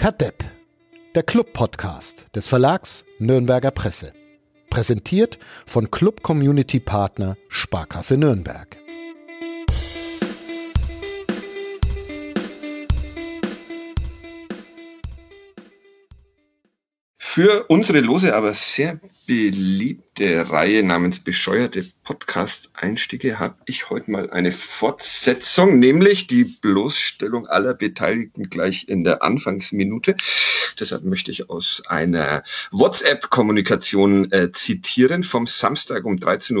Kadepp, der Club-Podcast des Verlags Nürnberger Presse. Präsentiert von Club Community Partner Sparkasse Nürnberg. Für unsere lose, aber sehr beliebte Reihe namens Bescheuerte Podcast-Einstiege habe ich heute mal eine Fortsetzung, nämlich die Bloßstellung aller Beteiligten gleich in der Anfangsminute. Deshalb möchte ich aus einer WhatsApp-Kommunikation äh, zitieren. Vom Samstag um 13.18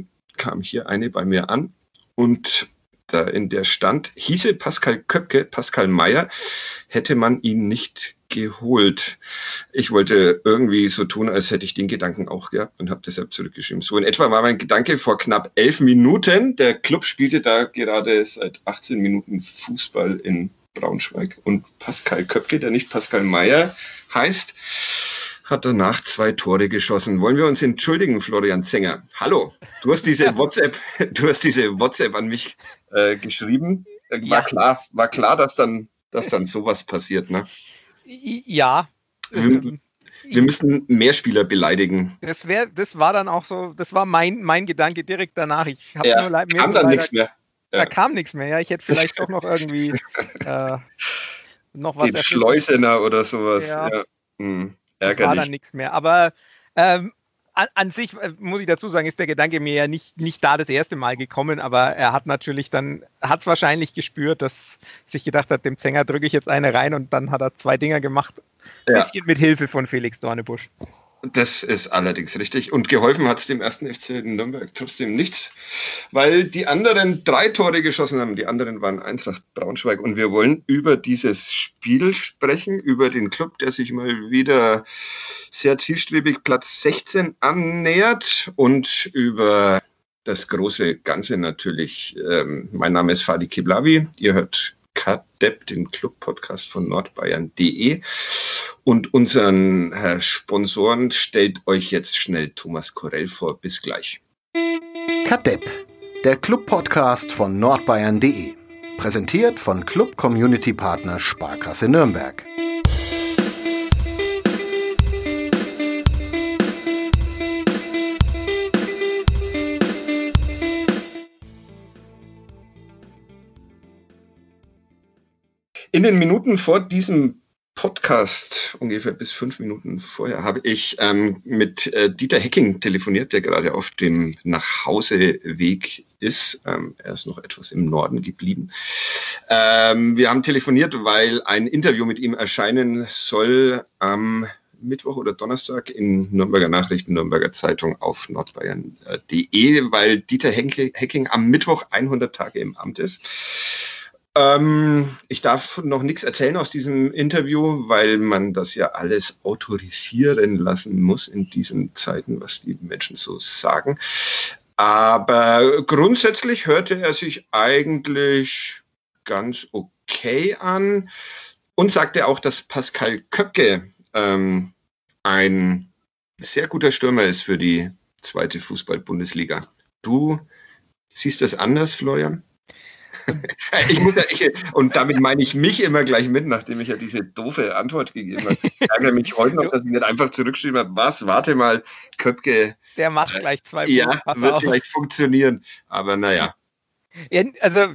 Uhr kam hier eine bei mir an und da in der stand, hieße Pascal Köpke, Pascal Meyer, hätte man ihn nicht geholt. Ich wollte irgendwie so tun, als hätte ich den Gedanken auch gehabt und habe deshalb zurückgeschrieben. So in etwa war mein Gedanke vor knapp elf Minuten. Der Club spielte da gerade seit 18 Minuten Fußball in Braunschweig und Pascal Köpke, der nicht Pascal Meyer heißt, hat danach zwei Tore geschossen. Wollen wir uns entschuldigen, Florian Zenger? Hallo, du hast diese WhatsApp, du hast diese WhatsApp an mich äh, geschrieben. War ja. klar, war klar, dass dann, dass dann sowas passiert, ne? Ja. Wir, ähm, wir müssen mehr Spieler beleidigen. Das, wär, das war dann auch so, das war mein, mein Gedanke direkt danach. Ich habe ja, nur leid, kam dann nichts mehr. Da ja. kam nichts mehr, ja. Ich hätte vielleicht doch noch irgendwie äh, noch was. Den Schleusener oder sowas. Ja. ja. Hm, ärgerlich. war dann nichts mehr. Aber ähm, an, an, sich äh, muss ich dazu sagen, ist der Gedanke mir ja nicht, nicht da das erste Mal gekommen, aber er hat natürlich dann, hat es wahrscheinlich gespürt, dass sich gedacht hat, dem Zänger drücke ich jetzt eine rein und dann hat er zwei Dinger gemacht. Ein ja. bisschen mit Hilfe von Felix Dornebusch. Das ist allerdings richtig. Und geholfen hat es dem ersten FC Nürnberg trotzdem nichts, weil die anderen drei Tore geschossen haben. Die anderen waren Eintracht Braunschweig. Und wir wollen über dieses Spiel sprechen, über den Club, der sich mal wieder sehr zielstrebig Platz 16 annähert und über das große Ganze natürlich. Ähm, mein Name ist Fadi Kiblavi. Ihr hört KDEP, den Club-Podcast von nordbayern.de. Und unseren Herr Sponsoren stellt euch jetzt schnell Thomas Korell vor. Bis gleich. KDEP, der Club-Podcast von nordbayern.de. Präsentiert von Club Community Partner Sparkasse Nürnberg. In den Minuten vor diesem Podcast, ungefähr bis fünf Minuten vorher, habe ich ähm, mit äh, Dieter Hecking telefoniert, der gerade auf dem Nachhauseweg ist. Ähm, er ist noch etwas im Norden geblieben. Ähm, wir haben telefoniert, weil ein Interview mit ihm erscheinen soll am Mittwoch oder Donnerstag in Nürnberger Nachrichten, Nürnberger Zeitung auf nordbayern.de, weil Dieter Hecking am Mittwoch 100 Tage im Amt ist. Ähm, ich darf noch nichts erzählen aus diesem Interview, weil man das ja alles autorisieren lassen muss in diesen Zeiten, was die Menschen so sagen. Aber grundsätzlich hörte er sich eigentlich ganz okay an und sagte auch, dass Pascal Köpke ähm, ein sehr guter Stürmer ist für die zweite Fußball-Bundesliga. Du siehst das anders, Florian? ich muss ja, ich, und damit meine ich mich immer gleich mit, nachdem ich ja diese doofe Antwort gegeben habe. Ich ärgere mich heute noch, dass ich nicht einfach zurückgeschrieben habe, was, warte mal, Köpke. Der macht äh, gleich zwei Punkte. Ja, wird auf. gleich funktionieren, aber naja. Ja, also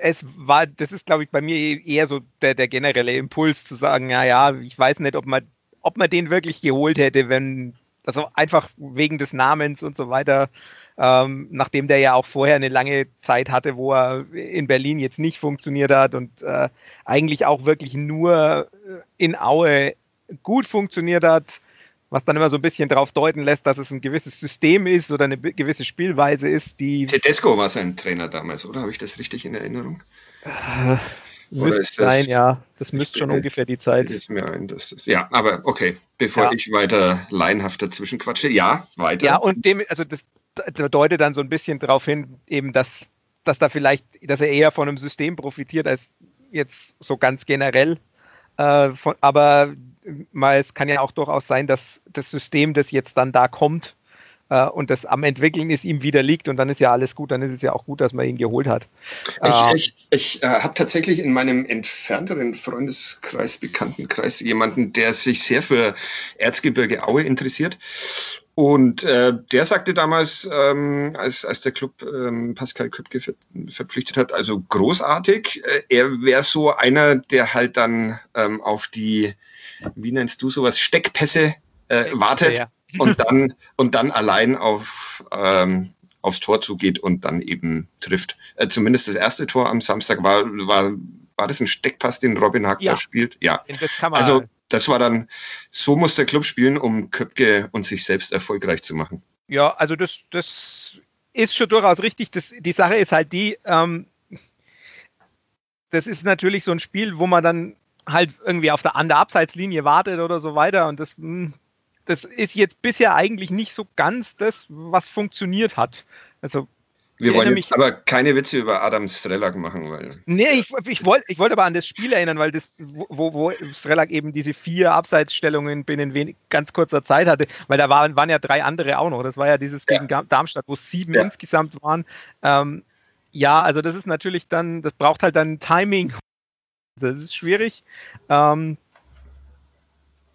es war, das ist, glaube ich, bei mir eher so der, der generelle Impuls zu sagen, ja, ja, ich weiß nicht, ob man, ob man den wirklich geholt hätte, wenn, also einfach wegen des Namens und so weiter ähm, nachdem der ja auch vorher eine lange Zeit hatte, wo er in Berlin jetzt nicht funktioniert hat und äh, eigentlich auch wirklich nur äh, in Aue gut funktioniert hat, was dann immer so ein bisschen darauf deuten lässt, dass es ein gewisses System ist oder eine gewisse Spielweise ist, die. Tedesco war sein Trainer damals, oder? Habe ich das richtig in Erinnerung? Äh, müsste sein, ja. Das müsste schon ungefähr die Zeit. Ist mir ein, das, ja, aber okay, bevor ja. ich weiter laienhaft dazwischen quatsche, ja, weiter. Ja, und dem, also das, deutet dann so ein bisschen darauf hin, eben, dass, dass da vielleicht, dass er eher von einem System profitiert als jetzt so ganz generell. Äh, von, aber mal, es kann ja auch durchaus sein, dass das System, das jetzt dann da kommt, äh, und das am Entwickeln ist, ihm wieder liegt und dann ist ja alles gut, dann ist es ja auch gut, dass man ihn geholt hat. Ich, äh, ich, ich äh, habe tatsächlich in meinem entfernteren Freundeskreis, Bekanntenkreis jemanden, der sich sehr für Erzgebirge Aue interessiert und äh, der sagte damals, ähm, als, als der Club ähm, Pascal Köpke ver verpflichtet hat, also großartig. Äh, er wäre so einer, der halt dann ähm, auf die, wie nennst du sowas, Steckpässe äh, wartet ja. und dann und dann allein auf ähm, aufs Tor zugeht und dann eben trifft. Äh, zumindest das erste Tor am Samstag war war war das ein Steckpass, den Robin Hack ja. da spielt? Ja. also das war dann, so muss der Club spielen, um Köpke und sich selbst erfolgreich zu machen. Ja, also das, das ist schon durchaus richtig. Das, die Sache ist halt die, ähm, das ist natürlich so ein Spiel, wo man dann halt irgendwie auf der, an der Abseitslinie wartet oder so weiter. Und das, hm, das ist jetzt bisher eigentlich nicht so ganz das, was funktioniert hat. Also wir wollen jetzt aber keine Witze über Adam Strelak machen, weil. Nee, ich, ich wollte ich wollt aber an das Spiel erinnern, weil das, wo, wo Strelak eben diese vier Abseitsstellungen binnen wenig, ganz kurzer Zeit hatte, weil da waren, waren ja drei andere auch noch. Das war ja dieses ja. gegen Darmstadt, wo sieben ja. insgesamt waren. Ähm, ja, also das ist natürlich dann, das braucht halt dann Timing. Das ist schwierig. Ähm,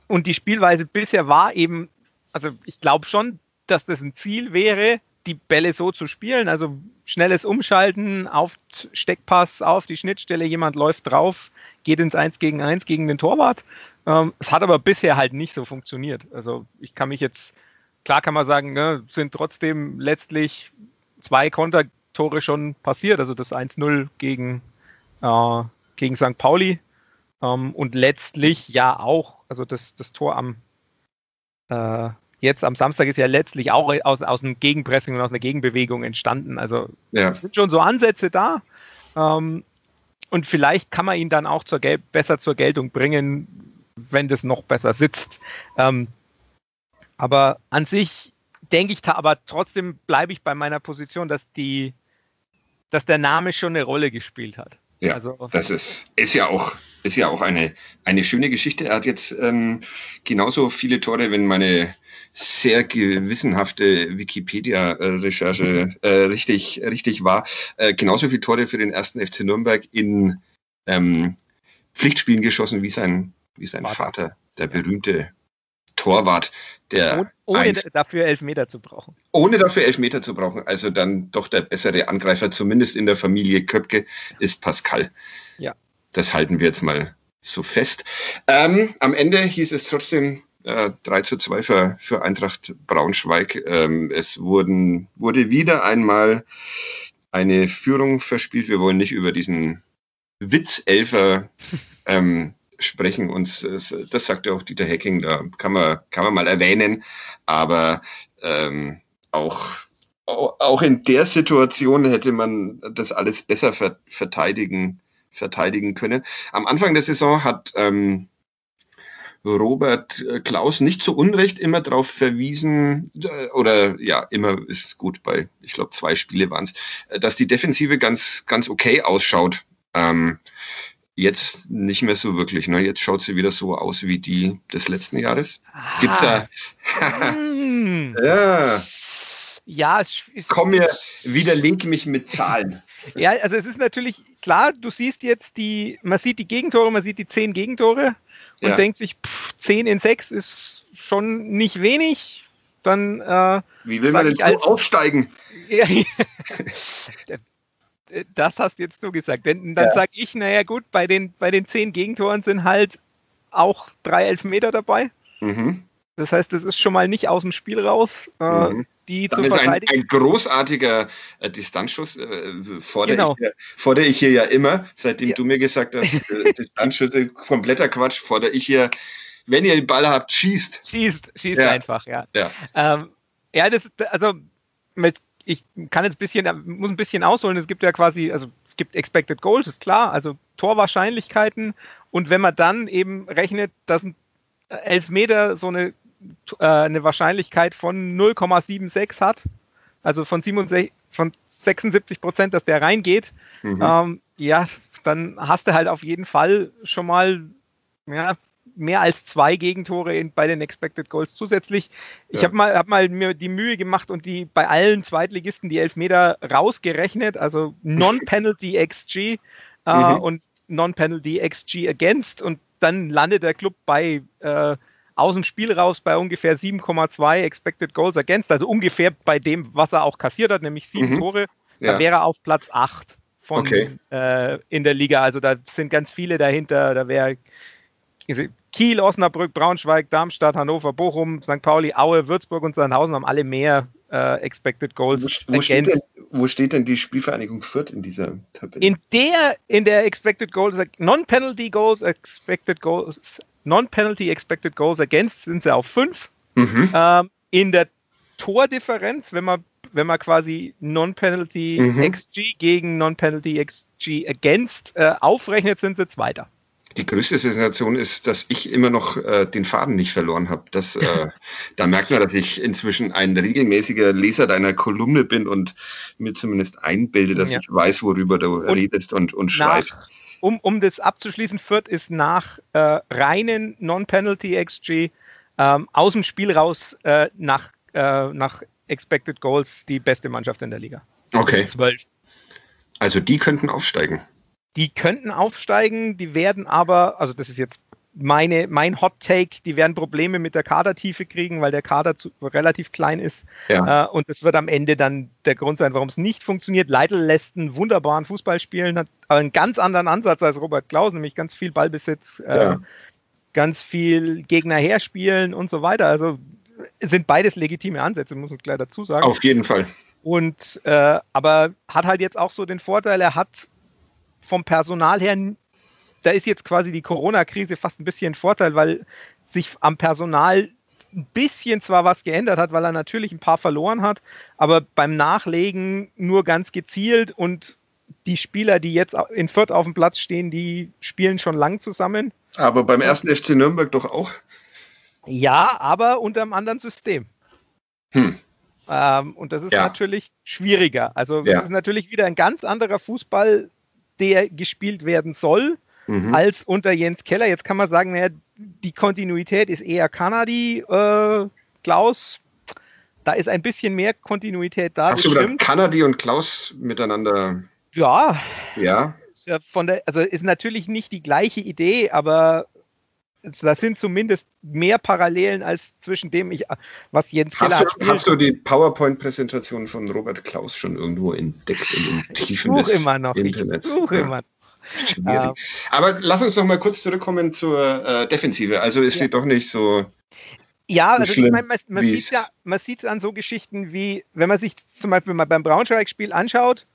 und die Spielweise bisher war eben, also ich glaube schon, dass das ein Ziel wäre, die Bälle so zu spielen, also schnelles Umschalten auf Steckpass, auf die Schnittstelle, jemand läuft drauf, geht ins 1 gegen 1 gegen den Torwart. Ähm, es hat aber bisher halt nicht so funktioniert. Also ich kann mich jetzt, klar kann man sagen, ne, sind trotzdem letztlich zwei Kontertore schon passiert, also das 1-0 gegen, äh, gegen St. Pauli ähm, und letztlich ja auch, also das, das Tor am äh, jetzt am Samstag ist ja letztlich auch aus, aus einem Gegenpressing und aus einer Gegenbewegung entstanden. Also ja. es sind schon so Ansätze da. Ähm, und vielleicht kann man ihn dann auch zur besser zur Geltung bringen, wenn das noch besser sitzt. Ähm, aber an sich denke ich, aber trotzdem bleibe ich bei meiner Position, dass die, dass der Name schon eine Rolle gespielt hat. Ja, also, das ist, ist ja auch, ist ja auch eine, eine schöne Geschichte. Er hat jetzt ähm, genauso viele Tore, wenn meine sehr gewissenhafte Wikipedia-Recherche äh, richtig, richtig war. Äh, genauso viele Tore für den ersten FC Nürnberg in ähm, Pflichtspielen geschossen wie sein, wie sein Vater, der berühmte Torwart, der ohne, ohne eins, dafür Elfmeter zu brauchen. Ohne dafür Elfmeter zu brauchen. Also dann doch der bessere Angreifer, zumindest in der Familie Köpke, ist Pascal. Ja. Das halten wir jetzt mal so fest. Ähm, am Ende hieß es trotzdem äh, 3 zu 2 für, für Eintracht Braunschweig. Ähm, es wurden, wurde wieder einmal eine Führung verspielt. Wir wollen nicht über diesen Witzelfer ähm, sprechen. Uns, das sagte auch Dieter Hecking, da kann man, kann man mal erwähnen. Aber ähm, auch, auch in der Situation hätte man das alles besser verteidigen, verteidigen können. Am Anfang der Saison hat ähm, Robert äh, Klaus nicht zu Unrecht immer darauf verwiesen, äh, oder ja, immer ist gut bei, ich glaube, zwei Spiele waren es, äh, dass die Defensive ganz, ganz okay ausschaut. Ähm, jetzt nicht mehr so wirklich. Ne? Jetzt schaut sie wieder so aus wie die des letzten Jahres. Gibt's da? hm. ja. Ja, es ist. Komm mir, widerlink mich mit Zahlen. Ja, also es ist natürlich klar, du siehst jetzt die, man sieht die Gegentore, man sieht die zehn Gegentore und ja. denkt sich, pff, 10 in 6 ist schon nicht wenig. Dann, äh, Wie will man denn so aufsteigen? das hast jetzt du gesagt. Denn dann ja. sage ich, naja gut, bei den, bei den 10 Gegentoren sind halt auch drei Elfmeter dabei. Mhm. Das heißt, das ist schon mal nicht aus dem Spiel raus. Äh, mhm die Dann zu verteidigen. Ein, ein großartiger äh, Distanzschuss äh, fordere, genau. ich, fordere, ich, hier ja immer, seitdem ja. du mir gesagt hast, äh, Distanzschüsse, kompletter Quatsch, fordere ich hier, wenn ihr den Ball habt, schießt. Schießt, schießt ja. einfach, ja. Ja, ähm, ja das, also mit, ich kann jetzt ein bisschen, muss ein bisschen ausholen. Es gibt ja quasi, also es gibt Expected Goals, ist klar, also Torwahrscheinlichkeiten. Und wenn man dann eben rechnet, dass ein Elfmeter so eine äh, eine Wahrscheinlichkeit von 0,76 hat, also von, 67, von 76 Prozent, dass der reingeht, mhm. ähm, ja, dann hast du halt auf jeden Fall schon mal ja, mehr als zwei Gegentore in, bei den Expected Goals zusätzlich. Ich ja. habe mal, hab mal mir die Mühe gemacht und die bei allen Zweitligisten die Elfmeter rausgerechnet, also Non-Penalty XG äh, mhm. und Non-Penalty XG against und dann landet der Club bei äh, aus dem Spiel raus bei ungefähr 7,2 Expected Goals Against, also ungefähr bei dem, was er auch kassiert hat, nämlich sieben mhm. Tore. Ja. Da wäre er auf Platz 8 von, okay. äh, in der Liga. Also da sind ganz viele dahinter. Da wäre Kiel, Osnabrück, Braunschweig, Darmstadt, Hannover, Bochum, St. Pauli, Aue, Würzburg und Sandhausen haben alle mehr äh, Expected Goals. Wo, wo, steht denn, wo, steht denn, die Spielvereinigung Fürth in dieser Tabelle? In der, in der Expected Goals, Non-Penalty Goals, Expected Goals, Non-Penalty Expected Goals Against sind sie auf 5. Mhm. Ähm, in der Tordifferenz, wenn man, wenn man quasi Non-Penalty mhm. XG gegen Non-Penalty XG Against äh, aufrechnet, sind sie Zweiter. Die größte Sensation ist, dass ich immer noch äh, den Faden nicht verloren habe. Das, äh, da merkt man, dass ich inzwischen ein regelmäßiger Leser deiner Kolumne bin und mir zumindest einbilde, dass ja. ich weiß, worüber du und redest und, und schreibst um, um das abzuschließen, Fürth ist nach äh, reinen Non-Penalty XG ähm, aus dem Spiel raus äh, nach, äh, nach Expected Goals die beste Mannschaft in der Liga. Okay. 12. Also die könnten aufsteigen. Die könnten aufsteigen, die werden aber, also das ist jetzt meine, mein Hot Take, die werden Probleme mit der Kadertiefe kriegen, weil der Kader zu, relativ klein ist. Ja. Äh, und das wird am Ende dann der Grund sein, warum es nicht funktioniert. Leitl lässt einen wunderbaren Fußball spielen, hat einen ganz anderen Ansatz als Robert Klaus, nämlich ganz viel Ballbesitz, äh, ja. ganz viel Gegner herspielen und so weiter. Also sind beides legitime Ansätze, muss man gleich dazu sagen. Auf jeden Fall. Und äh, aber hat halt jetzt auch so den Vorteil, er hat vom Personal her da ist jetzt quasi die Corona-Krise fast ein bisschen ein Vorteil, weil sich am Personal ein bisschen zwar was geändert hat, weil er natürlich ein paar verloren hat, aber beim Nachlegen nur ganz gezielt und die Spieler, die jetzt in Fürth auf dem Platz stehen, die spielen schon lang zusammen. Aber beim ersten FC Nürnberg doch auch? Ja, aber unter einem anderen System. Hm. Ähm, und das ist ja. natürlich schwieriger. Also ja. das ist natürlich wieder ein ganz anderer Fußball, der gespielt werden soll mhm. als unter Jens Keller. Jetzt kann man sagen, naja, die Kontinuität ist eher Kanadi, äh, Klaus. Da ist ein bisschen mehr Kontinuität da. Hast du gesagt, Kanadi und Klaus miteinander? Ja. Ja. Ja von der, also ist natürlich nicht die gleiche Idee, aber das sind zumindest mehr Parallelen als zwischen dem, ich, was Jens Keller hast du, Hast du die PowerPoint-Präsentation von Robert Klaus schon irgendwo entdeckt in den Tiefen des immer noch, Internets? Ich suche ja. immer äh, Aber lass uns noch mal kurz zurückkommen zur äh, Defensive. Also ist ja. sie doch nicht so. Ja, also schlimm, ich meine, man, man sieht es ja, man sieht's an so Geschichten wie, wenn man sich zum Beispiel mal beim Braunschweig-Spiel anschaut,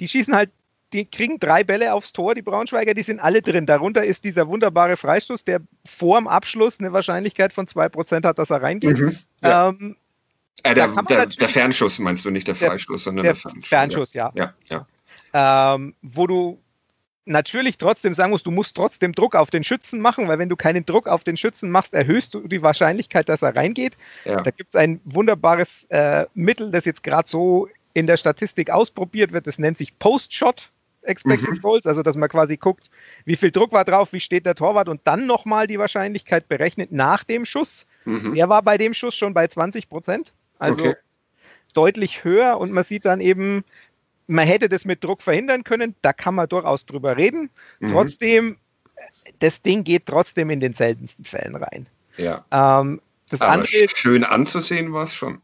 die schießen halt, die kriegen drei Bälle aufs Tor, die Braunschweiger, die sind alle drin. Darunter ist dieser wunderbare Freistoß, der vor dem Abschluss eine Wahrscheinlichkeit von 2% hat, dass er reingeht. Mhm, ja. ähm, äh, der, der, der, Fernschuss meinst du, nicht der Freistoß, sondern der, der Fernschuss. ja. ja. ja, ja. Ähm, wo du natürlich trotzdem sagen musst, du musst trotzdem Druck auf den Schützen machen, weil wenn du keinen Druck auf den Schützen machst, erhöhst du die Wahrscheinlichkeit, dass er reingeht. Ja. Da gibt es ein wunderbares äh, Mittel, das jetzt gerade so in der Statistik ausprobiert wird. Das nennt sich Post-Shot. Expected mhm. Goals, also dass man quasi guckt, wie viel Druck war drauf, wie steht der Torwart und dann nochmal die Wahrscheinlichkeit berechnet nach dem Schuss. Mhm. Der war bei dem Schuss schon bei 20 Prozent, also okay. deutlich höher und man sieht dann eben, man hätte das mit Druck verhindern können, da kann man durchaus drüber reden. Mhm. Trotzdem, das Ding geht trotzdem in den seltensten Fällen rein. Ja. Ähm, das Aber andere, schön anzusehen war es schon.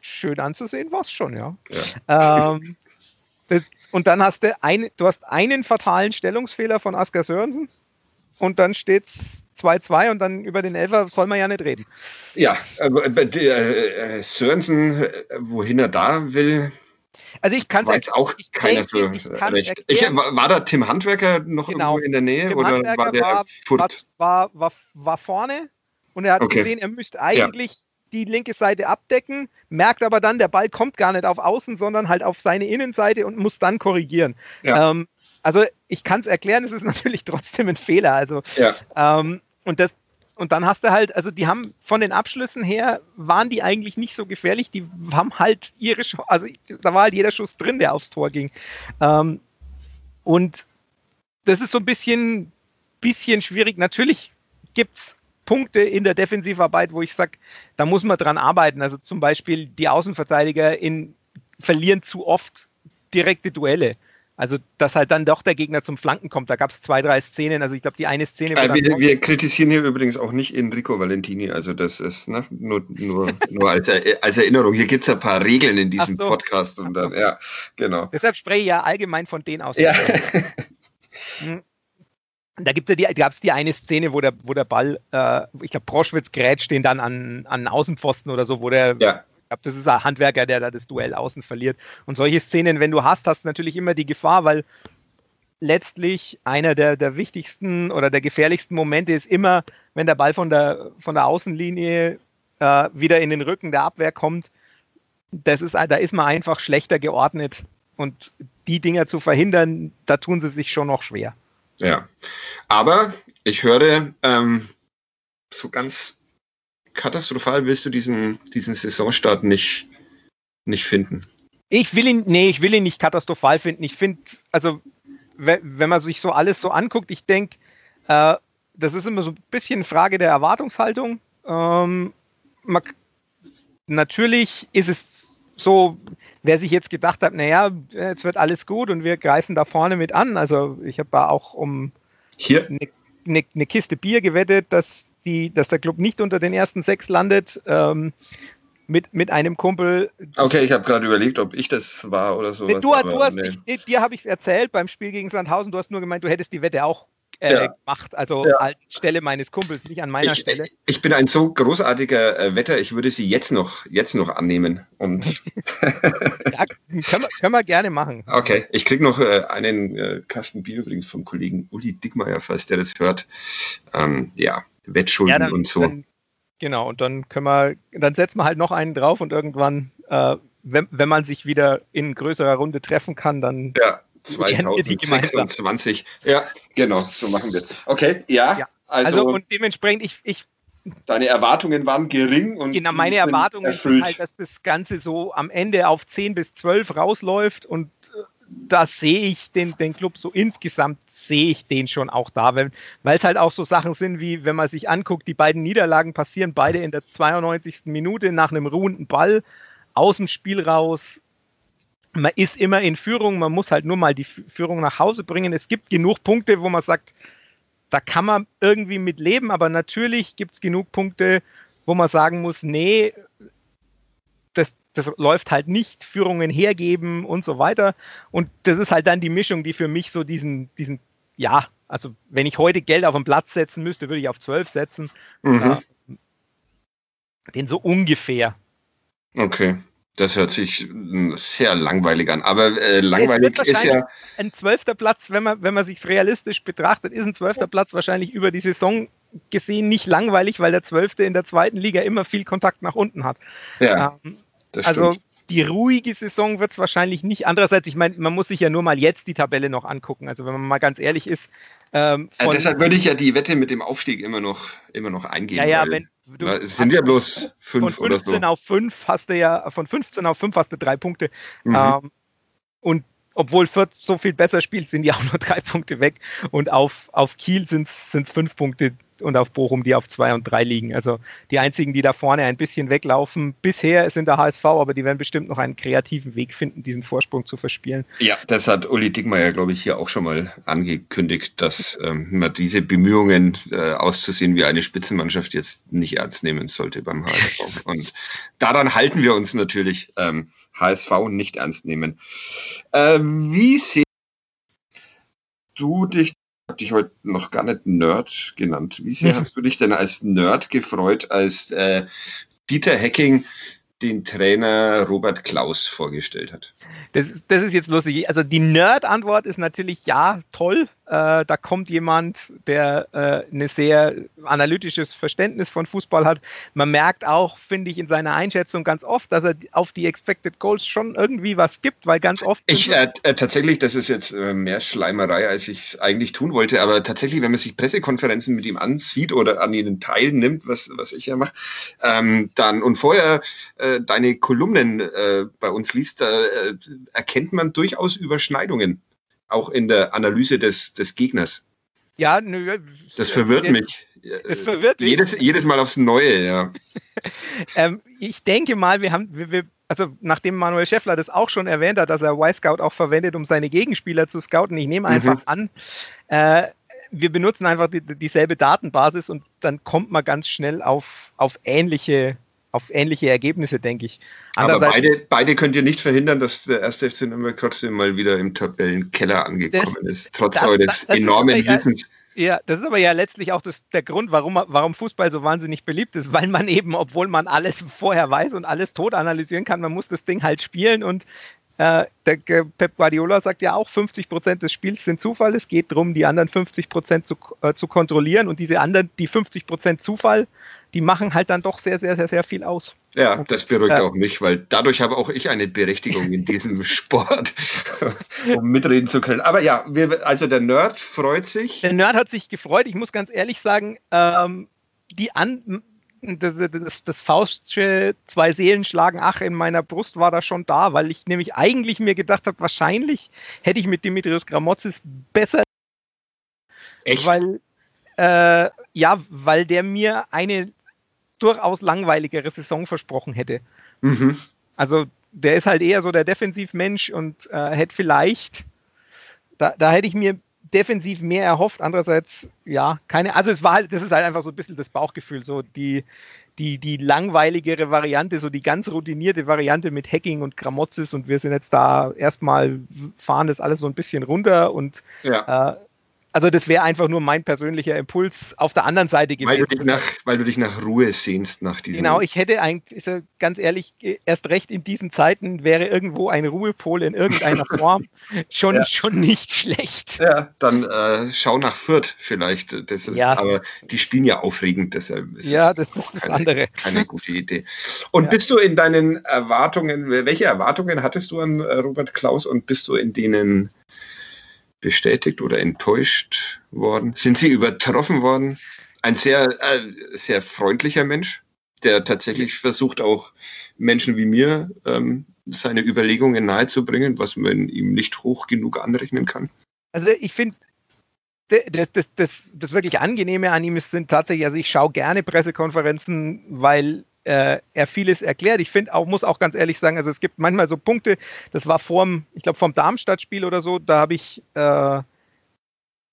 Schön anzusehen war es schon, ja. ja. Ähm, das, und dann hast du, ein, du hast einen fatalen Stellungsfehler von Asker Sörensen und dann steht es 2-2 und dann über den Elfer soll man ja nicht reden. Ja, also, äh, äh, Sörensen, äh, wohin er da will, also ich kann es auch ich keiner so recht. Ich, war da Tim Handwerker noch genau. irgendwo in der Nähe Tim oder Handwerker war der war? War, war, war vorne und er hat okay. gesehen, er müsste eigentlich. Die linke Seite abdecken, merkt aber dann, der Ball kommt gar nicht auf Außen, sondern halt auf seine Innenseite und muss dann korrigieren. Ja. Ähm, also ich kann es erklären, es ist natürlich trotzdem ein Fehler. Also ja. ähm, und das, und dann hast du halt, also die haben von den Abschlüssen her, waren die eigentlich nicht so gefährlich. Die haben halt ihre, also da war halt jeder Schuss drin, der aufs Tor ging. Ähm, und das ist so ein bisschen, bisschen schwierig. Natürlich gibt es Punkte in der Defensivarbeit, wo ich sage, da muss man dran arbeiten. Also zum Beispiel die Außenverteidiger in, verlieren zu oft direkte Duelle. Also, dass halt dann doch der Gegner zum Flanken kommt. Da gab es zwei, drei Szenen. Also, ich glaube, die eine Szene. Äh, wir, wir, kritisieren hier übrigens auch nicht Enrico Valentini. Also, das ist ne, nur, nur, nur als, als, Erinnerung. Hier gibt es ein paar Regeln in diesem so. Podcast. Und dann, ja, genau. Deshalb spreche ich ja allgemein von denen aus. Ja. Da gibt es ja die, gab's die eine Szene, wo der, wo der Ball, äh, ich glaube, Proschwitz grätscht den dann an, an Außenpfosten oder so, wo der ja ich glaube, das ist ein Handwerker, der da das Duell außen verliert. Und solche Szenen, wenn du hast, hast du natürlich immer die Gefahr, weil letztlich einer der, der wichtigsten oder der gefährlichsten Momente ist immer, wenn der Ball von der, von der Außenlinie äh, wieder in den Rücken der Abwehr kommt. Das ist, da ist man einfach schlechter geordnet. Und die Dinger zu verhindern, da tun sie sich schon noch schwer. Ja, aber ich höre ähm, so ganz katastrophal willst du diesen, diesen Saisonstart nicht, nicht finden. Ich will ihn, nee, ich will ihn nicht katastrophal finden. Ich finde, also, wenn man sich so alles so anguckt, ich denke, äh, das ist immer so ein bisschen Frage der Erwartungshaltung. Ähm, man, natürlich ist es so, wer sich jetzt gedacht hat, naja, jetzt wird alles gut und wir greifen da vorne mit an. Also ich habe da auch um eine, eine, eine Kiste Bier gewettet, dass die, dass der Club nicht unter den ersten sechs landet. Ähm, mit, mit einem Kumpel. Okay, ich habe gerade überlegt, ob ich das war oder so. Du, du hast, nee. ich, dir habe ich es erzählt beim Spiel gegen Sandhausen. Du hast nur gemeint, du hättest die Wette auch äh, ja. gemacht. Also ja. an Stelle meines Kumpels, nicht an meiner ich, Stelle. Ich bin ein so großartiger äh, Wetter, ich würde sie jetzt noch, jetzt noch annehmen. Und ja, können, wir, können wir gerne machen. Okay, ich kriege noch äh, einen äh, Kasten Bier übrigens vom Kollegen Uli Dickmeier, falls der das hört. Ähm, ja, Wettschulden dann, und so. Dann, genau, und dann können wir, dann setzen wir halt noch einen drauf und irgendwann, äh, wenn, wenn man sich wieder in größerer Runde treffen kann, dann. Ja, 2026. Ja, genau, so machen wir es. Okay, ja. ja. Also, also, und dementsprechend, ich, ich Deine Erwartungen waren gering und genau, meine Erwartungen sind halt, dass das Ganze so am Ende auf 10 bis 12 rausläuft und äh, da sehe ich den, den Club so insgesamt, sehe ich den schon auch da, weil es halt auch so Sachen sind, wie wenn man sich anguckt, die beiden Niederlagen passieren beide in der 92. Minute nach einem ruhenden Ball aus dem Spiel raus. Man ist immer in Führung, man muss halt nur mal die Führung nach Hause bringen. Es gibt genug Punkte, wo man sagt, da kann man irgendwie mit leben, aber natürlich gibt es genug Punkte, wo man sagen muss, nee, das, das läuft halt nicht, Führungen hergeben und so weiter. Und das ist halt dann die Mischung, die für mich so diesen, diesen, ja, also wenn ich heute Geld auf den Platz setzen müsste, würde ich auf 12 setzen. Mhm. Den so ungefähr. Okay. Das hört sich hm, sehr langweilig an. Aber äh, langweilig ist ja. Ein zwölfter Platz, wenn man, wenn man sich realistisch betrachtet, ist ein zwölfter Platz wahrscheinlich über die Saison gesehen nicht langweilig, weil der Zwölfte in der zweiten Liga immer viel Kontakt nach unten hat. Ja. Ähm, also die ruhige Saison wird es wahrscheinlich nicht. Andererseits, ich meine, man muss sich ja nur mal jetzt die Tabelle noch angucken. Also wenn man mal ganz ehrlich ist. Ähm, äh, deshalb würde ich ja die Wette mit dem Aufstieg immer noch, immer noch eingehen. Ja, ja, wenn, du, es sind ja bloß fünf von 15 oder so. auf 5 hast du ja, von 15 auf 5 hast du drei Punkte. Mhm. Ähm, und obwohl Fürth so viel besser spielt, sind die auch nur drei Punkte weg. Und auf, auf Kiel sind es fünf Punkte, und auf Bochum, die auf 2 und 3 liegen. Also die einzigen, die da vorne ein bisschen weglaufen, bisher sind der HSV, aber die werden bestimmt noch einen kreativen Weg finden, diesen Vorsprung zu verspielen. Ja, das hat Uli Dickmeyer, glaube ich, hier auch schon mal angekündigt, dass ähm, man diese Bemühungen äh, auszusehen wie eine Spitzenmannschaft jetzt nicht ernst nehmen sollte beim HSV. und daran halten wir uns natürlich ähm, HSV nicht ernst nehmen. Äh, wie sehen du dich habe dich heute noch gar nicht Nerd genannt. Wie sehr hast du dich denn als Nerd gefreut, als äh, Dieter Hecking den Trainer Robert Klaus vorgestellt hat? Das ist, das ist jetzt lustig. Also die Nerd-Antwort ist natürlich ja, toll. Äh, da kommt jemand, der äh, ein sehr analytisches Verständnis von Fußball hat. Man merkt auch, finde ich, in seiner Einschätzung ganz oft, dass er auf die Expected Goals schon irgendwie was gibt, weil ganz oft. Ich äh, äh, tatsächlich, das ist jetzt äh, mehr Schleimerei, als ich es eigentlich tun wollte, aber tatsächlich, wenn man sich Pressekonferenzen mit ihm ansieht oder an ihnen teilnimmt, was, was ich ja mache, ähm, dann und vorher äh, deine Kolumnen bei uns liest, da erkennt man durchaus Überschneidungen auch in der Analyse des, des Gegners. Ja, nö, das verwirrt jetzt, mich. Es verwirrt mich. Jedes, jedes Mal aufs Neue, ja. ähm, ich denke mal, wir haben, wir, wir, also nachdem Manuel Schäffler das auch schon erwähnt hat, dass er Y-Scout auch verwendet, um seine Gegenspieler zu scouten, ich nehme einfach mhm. an, äh, wir benutzen einfach die, dieselbe Datenbasis und dann kommt man ganz schnell auf, auf ähnliche auf ähnliche Ergebnisse, denke ich. Aber beide, beide könnt ihr nicht verhindern, dass der erste FC Nürnberg trotzdem mal wieder im Tabellenkeller angekommen das, ist, trotz das, eures das, enormen Wissens. Ja, das ist aber ja letztlich auch das, der Grund, warum, warum Fußball so wahnsinnig beliebt ist, weil man eben, obwohl man alles vorher weiß und alles tot analysieren kann, man muss das Ding halt spielen und äh, der, Pep Guardiola sagt ja auch, 50 Prozent des Spiels sind Zufall. Es geht darum, die anderen 50 Prozent zu, äh, zu kontrollieren und diese anderen, die 50 Prozent Zufall, die machen halt dann doch sehr, sehr, sehr, sehr viel aus. Ja, das beruhigt ja. auch mich, weil dadurch habe auch ich eine Berechtigung in diesem Sport, um mitreden zu können. Aber ja, wir, also der Nerd freut sich. Der Nerd hat sich gefreut. Ich muss ganz ehrlich sagen, ähm, die an, das, das, das Faustsche zwei Seelen schlagen, ach, in meiner Brust war da schon da, weil ich nämlich eigentlich mir gedacht habe, wahrscheinlich hätte ich mit Dimitrios Gramotzis besser. Echt? Weil, äh, ja, weil der mir eine durchaus langweiligere Saison versprochen hätte. Mhm. Also der ist halt eher so der Defensivmensch und äh, hätte vielleicht, da, da hätte ich mir defensiv mehr erhofft. Andererseits, ja, keine, also es war halt, das ist halt einfach so ein bisschen das Bauchgefühl, so die, die, die langweiligere Variante, so die ganz routinierte Variante mit Hacking und Gramozis und wir sind jetzt da erstmal, fahren das alles so ein bisschen runter und ja. äh, also das wäre einfach nur mein persönlicher Impuls auf der anderen Seite gewesen. Weil du dich nach, weil du dich nach Ruhe sehnst nach diesem. Genau, ich hätte eigentlich, ganz ehrlich, erst recht in diesen Zeiten wäre irgendwo ein Ruhepol in irgendeiner Form schon, ja. schon nicht schlecht. Ja, dann äh, schau nach Fürth vielleicht. Das ist, ja. aber die spielen ja aufregend, deshalb ist ja, das ist das keine, andere. Keine gute Idee. Und ja. bist du in deinen Erwartungen, welche Erwartungen hattest du an äh, Robert Klaus und bist du in denen bestätigt oder enttäuscht worden? Sind Sie übertroffen worden? Ein sehr, äh, sehr freundlicher Mensch, der tatsächlich versucht, auch Menschen wie mir ähm, seine Überlegungen nahezubringen, was man ihm nicht hoch genug anrechnen kann. Also ich finde, das, das, das, das wirklich Angenehme an ihm ist, sind tatsächlich, also ich schaue gerne Pressekonferenzen, weil äh, er vieles erklärt. Ich finde auch, muss auch ganz ehrlich sagen, also es gibt manchmal so Punkte, das war vorm, ich glaube, vom Darmstadt-Spiel oder so, da habe ich, äh,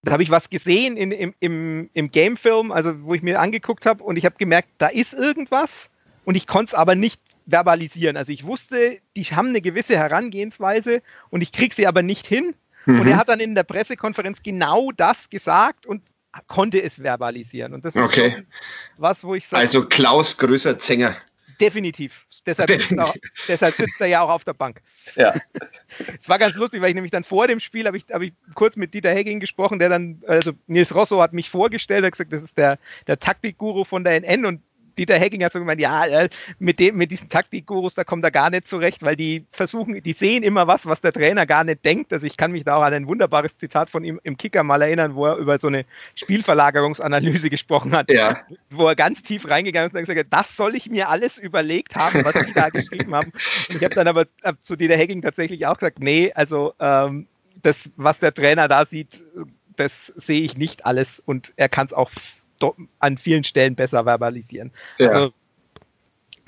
da habe ich was gesehen in, im, im, im Gamefilm, also wo ich mir angeguckt habe und ich habe gemerkt, da ist irgendwas und ich konnte es aber nicht verbalisieren. Also ich wusste, die haben eine gewisse Herangehensweise und ich kriege sie aber nicht hin. Mhm. Und er hat dann in der Pressekonferenz genau das gesagt und konnte es verbalisieren. Und das ist okay. was, wo ich sage. Also Klaus größer Zänger. Definitiv. Deshalb, Definitiv. Sitzt er, deshalb, Sitzt er, ja auch auf der Bank. Ja. Es war ganz lustig, weil ich nämlich dann vor dem Spiel habe ich, hab ich kurz mit Dieter Hegging gesprochen, der dann, also Nils Rosso hat mich vorgestellt, hat gesagt, das ist der, der Taktikguru von der NN und Dieter Hecking hat so gemeint, ja, äh, mit, dem, mit diesen Taktikgurus, da kommt er gar nicht zurecht, weil die versuchen, die sehen immer was, was der Trainer gar nicht denkt. Also ich kann mich da auch an ein wunderbares Zitat von ihm im Kicker mal erinnern, wo er über so eine Spielverlagerungsanalyse gesprochen hat, ja. wo er ganz tief reingegangen ist und gesagt hat, das soll ich mir alles überlegt haben, was die da geschrieben haben. Und ich habe dann aber zu Dieter Hecking tatsächlich auch gesagt, nee, also ähm, das, was der Trainer da sieht, das sehe ich nicht alles und er kann es auch an vielen Stellen besser verbalisieren. Ja. Also,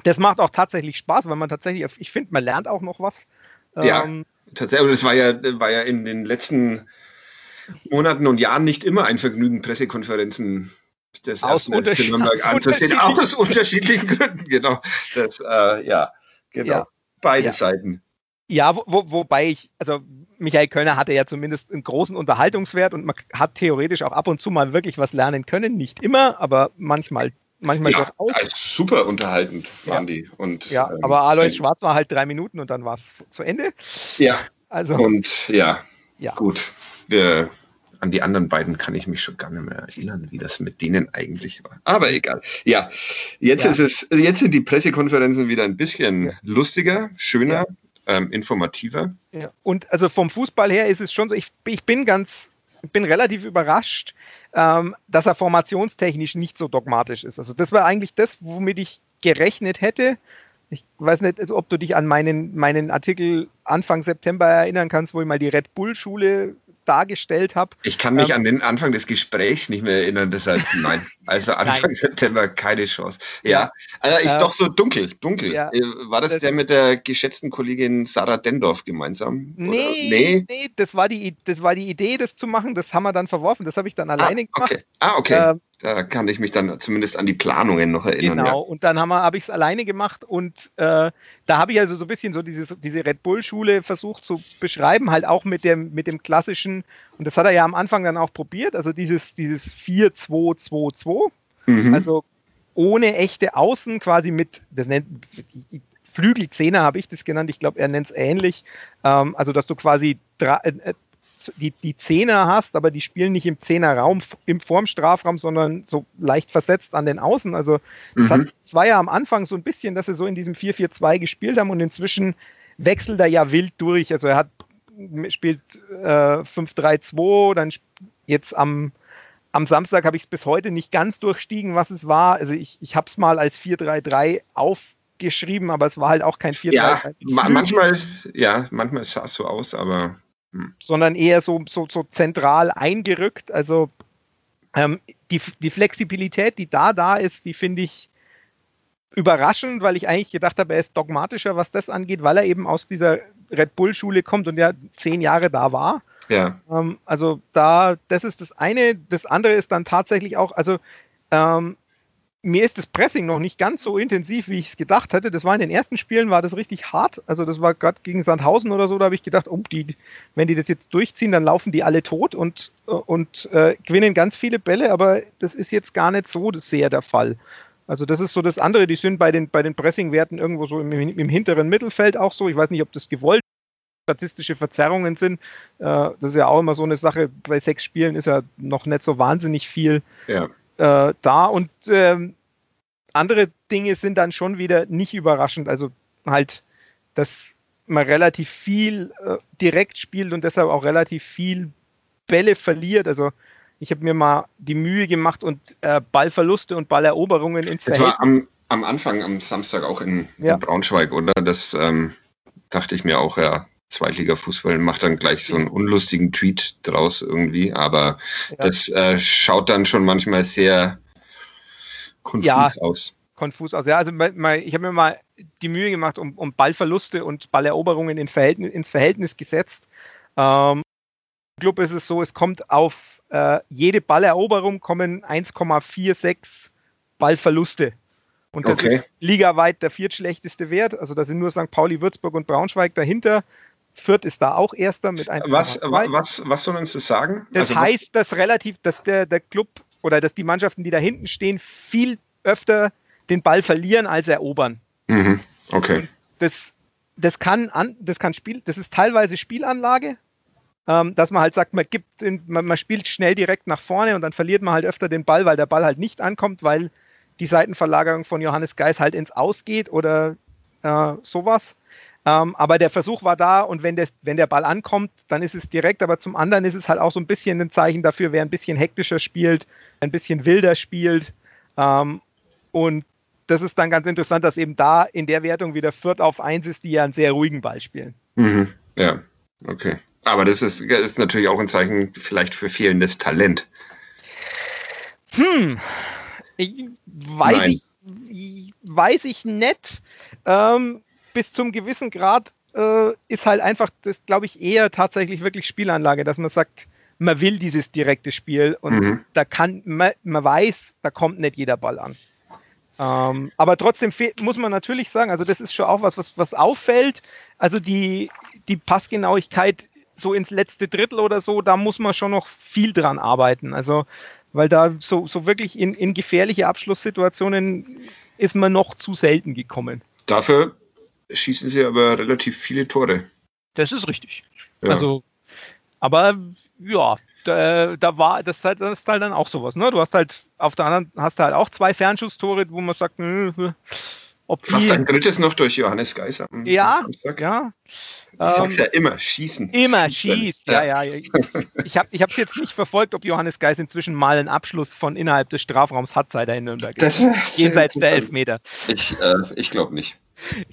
das macht auch tatsächlich Spaß, weil man tatsächlich, ich finde, man lernt auch noch was. Ja, ähm, tatsächlich. Das war ja, war ja in den letzten Monaten und Jahren nicht immer ein Vergnügen, Pressekonferenzen des aus ersten Nürnberg anzusehen. Aus unterschiedlichen Gründen, genau. Das, äh, ja, genau. Ja. Beide ja. Seiten. Ja, wo, wo, wobei ich, also Michael Kölner hatte ja zumindest einen großen Unterhaltungswert und man hat theoretisch auch ab und zu mal wirklich was lernen können. Nicht immer, aber manchmal, manchmal ja, durchaus. Super unterhaltend waren ja. die. Und, ja, ähm, aber Alois Schwarz war halt drei Minuten und dann war es zu Ende. Ja. Also, und ja, ja. gut. Wir, an die anderen beiden kann ich mich schon gar nicht mehr erinnern, wie das mit denen eigentlich war. Aber egal. Ja, jetzt ja. ist es, jetzt sind die Pressekonferenzen wieder ein bisschen lustiger, schöner. Ähm, informativer. Ja. Und also vom Fußball her ist es schon so, ich, ich bin ganz, bin relativ überrascht, ähm, dass er formationstechnisch nicht so dogmatisch ist. Also das war eigentlich das, womit ich gerechnet hätte. Ich weiß nicht, also ob du dich an meinen, meinen Artikel Anfang September erinnern kannst, wo ich mal die Red Bull-Schule dargestellt habe. Ich kann mich ähm, an den Anfang des Gesprächs nicht mehr erinnern, deshalb nein. Also Anfang nein. September keine Chance. Ja, also ist äh, doch so dunkel, dunkel. Ja, äh, War das, das, der mit der geschätzten Kollegin Sarah Dendorf gemeinsam? Nee, nee, nee, das war die, das war die Idee, das zu machen. Das haben wir dann verworfen. Das habe ich dann alleine ah, okay. gemacht. Ah, okay. Ähm, da kann ich mich dann zumindest an die Planungen noch erinnern. Genau, ja. und dann habe hab ich es alleine gemacht und äh, da habe ich also so ein bisschen so dieses, diese Red Bull-Schule versucht zu beschreiben, halt auch mit dem, mit dem klassischen, und das hat er ja am Anfang dann auch probiert, also dieses, dieses 4-2-2-2, mhm. also ohne echte Außen, quasi mit, das nennt Flügelzehner habe ich das genannt, ich glaube, er nennt es ähnlich, ähm, also dass du quasi drei, äh, die, die Zehner hast, aber die spielen nicht im Zehnerraum im vorm Strafraum, sondern so leicht versetzt an den Außen. Also es hat zwei ja am Anfang so ein bisschen, dass sie so in diesem 4-4-2 gespielt haben und inzwischen wechselt er ja wild durch. Also er hat spielt äh, 5-3-2, dann jetzt am, am Samstag habe ich es bis heute nicht ganz durchstiegen, was es war. Also ich, ich habe es mal als 4-3-3 aufgeschrieben, aber es war halt auch kein 4-3-3. Ja, manchmal, ja, manchmal sah es so aus, aber hm. sondern eher so, so, so zentral eingerückt. Also ähm, die, die Flexibilität, die da da ist, die finde ich überraschend, weil ich eigentlich gedacht habe, er ist dogmatischer, was das angeht, weil er eben aus dieser Red Bull-Schule kommt und ja zehn Jahre da war. Ja. Ähm, also da, das ist das eine. Das andere ist dann tatsächlich auch, also ähm, mir ist das Pressing noch nicht ganz so intensiv, wie ich es gedacht hätte. Das war in den ersten Spielen, war das richtig hart. Also das war gerade gegen Sandhausen oder so, da habe ich gedacht, oh, die, wenn die das jetzt durchziehen, dann laufen die alle tot und, und äh, gewinnen ganz viele Bälle, aber das ist jetzt gar nicht so sehr der Fall. Also das ist so das andere, die sind bei den, bei den Pressing-Werten irgendwo so im, im hinteren Mittelfeld auch so. Ich weiß nicht, ob das gewollt statistische Verzerrungen sind. Äh, das ist ja auch immer so eine Sache. Bei sechs Spielen ist ja noch nicht so wahnsinnig viel. Ja äh, da. Und ähm, andere Dinge sind dann schon wieder nicht überraschend. Also halt, dass man relativ viel äh, direkt spielt und deshalb auch relativ viel Bälle verliert. Also ich habe mir mal die Mühe gemacht und äh, Ballverluste und Balleroberungen ins Das war am, am, Anfang, am Samstag auch in, ja. in Braunschweig, oder? Das ähm, dachte ich mir auch, ja. Zweitliga-Fußball macht dann gleich so einen unlustigen Tweet draus irgendwie, aber ja. das äh, schaut dann schon manchmal sehr konfus ja, aus. Konfus aus, ja. Also ich habe mir mal die Mühe gemacht, um, um Ballverluste und Balleroberungen in Verhältnis, ins Verhältnis gesetzt. Ähm, Im Club ist es so, es kommt auf äh, jede Balleroberung kommen 1,46 Ballverluste. Und das okay. ist ligaweit der viertschlechteste Wert. Also da sind nur St. Pauli, Würzburg und Braunschweig dahinter. Fürth ist da auch Erster mit 1,2. Was, was, was soll uns das sagen? Das also heißt, dass relativ, dass der, der Club oder dass die Mannschaften, die da hinten stehen, viel öfter den Ball verlieren als erobern. Mhm. Okay. Das, das kann an, das kann Spiel, das ist teilweise Spielanlage, ähm, dass man halt sagt, man gibt, in, man, man spielt schnell direkt nach vorne und dann verliert man halt öfter den Ball, weil der Ball halt nicht ankommt, weil die Seitenverlagerung von Johannes Geis halt ins Ausgeht oder äh, sowas. Ähm, aber der Versuch war da und wenn der, wenn der Ball ankommt, dann ist es direkt. Aber zum anderen ist es halt auch so ein bisschen ein Zeichen dafür, wer ein bisschen hektischer spielt, ein bisschen wilder spielt. Ähm, und das ist dann ganz interessant, dass eben da in der Wertung wieder Fürth auf 1 ist, die ja einen sehr ruhigen Ball spielen. Mhm. Ja, okay. Aber das ist, ist natürlich auch ein Zeichen vielleicht für fehlendes Talent. Hm, ich weiß, ich, weiß ich nicht. Ähm, bis zum gewissen Grad äh, ist halt einfach das, glaube ich, eher tatsächlich wirklich Spielanlage, dass man sagt, man will dieses direkte Spiel und mhm. da kann, man, man, weiß, da kommt nicht jeder Ball an. Ähm, aber trotzdem muss man natürlich sagen, also das ist schon auch was, was, was auffällt. Also die, die Passgenauigkeit so ins letzte Drittel oder so, da muss man schon noch viel dran arbeiten. Also, weil da so, so wirklich in, in gefährliche Abschlusssituationen ist man noch zu selten gekommen. Dafür schießen sie aber relativ viele Tore. Das ist richtig. Ja. Also, aber ja, da, da, war das, halt, das ist halt dann auch sowas. Ne? Du hast halt auf der anderen hast du halt auch zwei Fernschusstore, wo man sagt, nö, ob die, Fast ein drittes noch durch Johannes Geiser. Ja, ja. Ich sag's ähm, ja immer, schießen. Immer schießt, ja, ja. ja. Ich, ich habe es jetzt nicht verfolgt, ob Johannes Geis inzwischen mal einen Abschluss von innerhalb des Strafraums hat, seit er in Nürnberg ist. Jenseits der Elfmeter. Ich, äh, ich glaube nicht.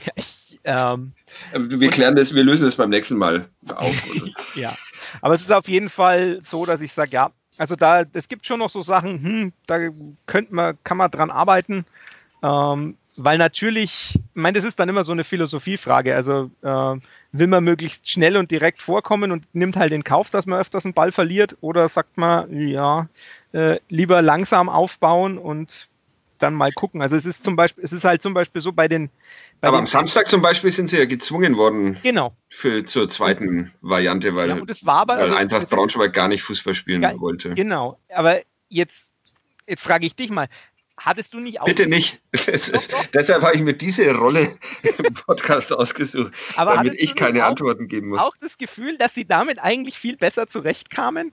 Ja, ich, Ähm, wir klären das, wir lösen das beim nächsten Mal auf. ja, aber es ist auf jeden Fall so, dass ich sage, ja, also da, es gibt schon noch so Sachen, hm, da könnte man, kann man dran arbeiten. Ähm, weil natürlich, ich meine, das ist dann immer so eine Philosophiefrage. Also äh, will man möglichst schnell und direkt vorkommen und nimmt halt in Kauf, dass man öfters einen Ball verliert, oder sagt man, ja, äh, lieber langsam aufbauen und dann mal gucken. Also es ist zum Beispiel, es ist halt zum Beispiel so bei den. Bei Aber den am Samstag zum Beispiel sind sie ja gezwungen worden. Genau. Für zur zweiten Variante, weil, ja, und das war aber, weil also, Eintracht Braunschweig gar nicht Fußball spielen ja, wollte. Genau. Aber jetzt, jetzt frage ich dich mal, Hattest du nicht auch. Bitte nicht. Ist, deshalb habe ich mir diese Rolle im Podcast ausgesucht, Aber damit ich keine Antworten geben muss. Auch das Gefühl, dass sie damit eigentlich viel besser zurechtkamen?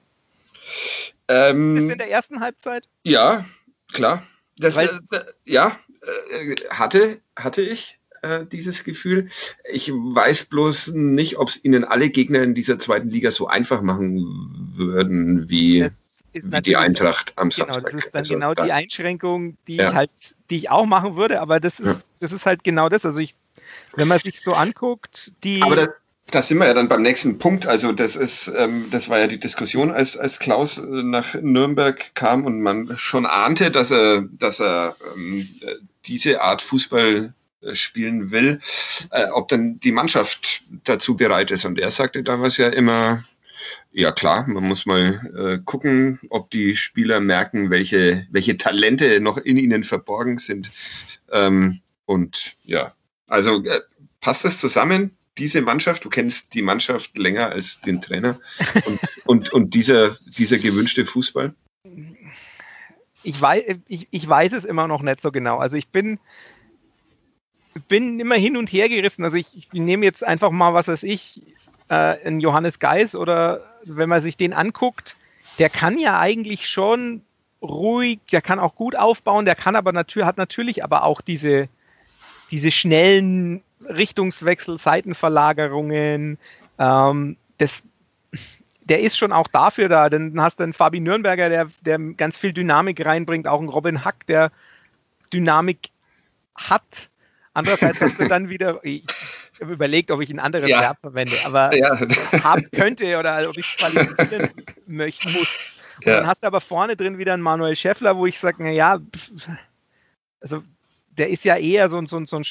Ähm, Bis in der ersten Halbzeit? Ja, klar. Das, Weil, äh, ja, äh, hatte, hatte ich äh, dieses Gefühl. Ich weiß bloß nicht, ob es ihnen alle Gegner in dieser zweiten Liga so einfach machen würden wie, wie die Eintracht am genau, Samstag. Das ist dann also, genau die Einschränkung, die Ja. ich halt, die ich auch machen würde, aber das ist, Ja. das ist halt genau das. Also ich, wenn man sich so anguckt, die. Aber da, da sind wir ja dann beim nächsten Punkt. Also das ist, ähm, das war ja die Diskussion, als, als Klaus äh, nach Nürnberg kam und man schon ahnte, dass er, dass er ähm, äh, diese Art Fußball äh, spielen will, äh, ob dann die Mannschaft dazu bereit ist. Und er sagte damals ja immer, ja klar, man muss mal äh, gucken, ob die Spieler merken, welche, welche Talente noch in ihnen verborgen sind. Ähm, und ja, also äh, passt das zusammen? Diese Mannschaft, du kennst die Mannschaft länger als den Trainer und, und, und dieser, dieser gewünschte Fußball? ich weiß, ich, ich weiß es immer noch nicht so genau. Also ich bin, bin immer hin und her gerissen. Also ich, ich nehme jetzt einfach mal, was weiß ich, äh, einen Johannes Geis oder wenn man sich den anguckt, der kann ja eigentlich schon ruhig, der kann auch gut aufbauen, der kann aber natürlich, hat natürlich aber auch diese, diese schnellen Richtungswechsel, Seitenverlagerungen. Ähm, das, der ist schon auch dafür da. Dann hast du einen Fabi Nürnberger, der, der ganz viel Dynamik reinbringt, auch einen Robin Hack, der Dynamik hat. Andererseits hast du dann wieder, ich habe überlegt, ob ich ein anderes Ja. Verb verwende, aber Ja, haben könnte oder ob ich es qualifizieren möchten muss. Und Ja. dann hast du aber vorne drin wieder einen Manuel Schäffler, wo ich sage, naja, also der ist ja eher so, ein- so, so ein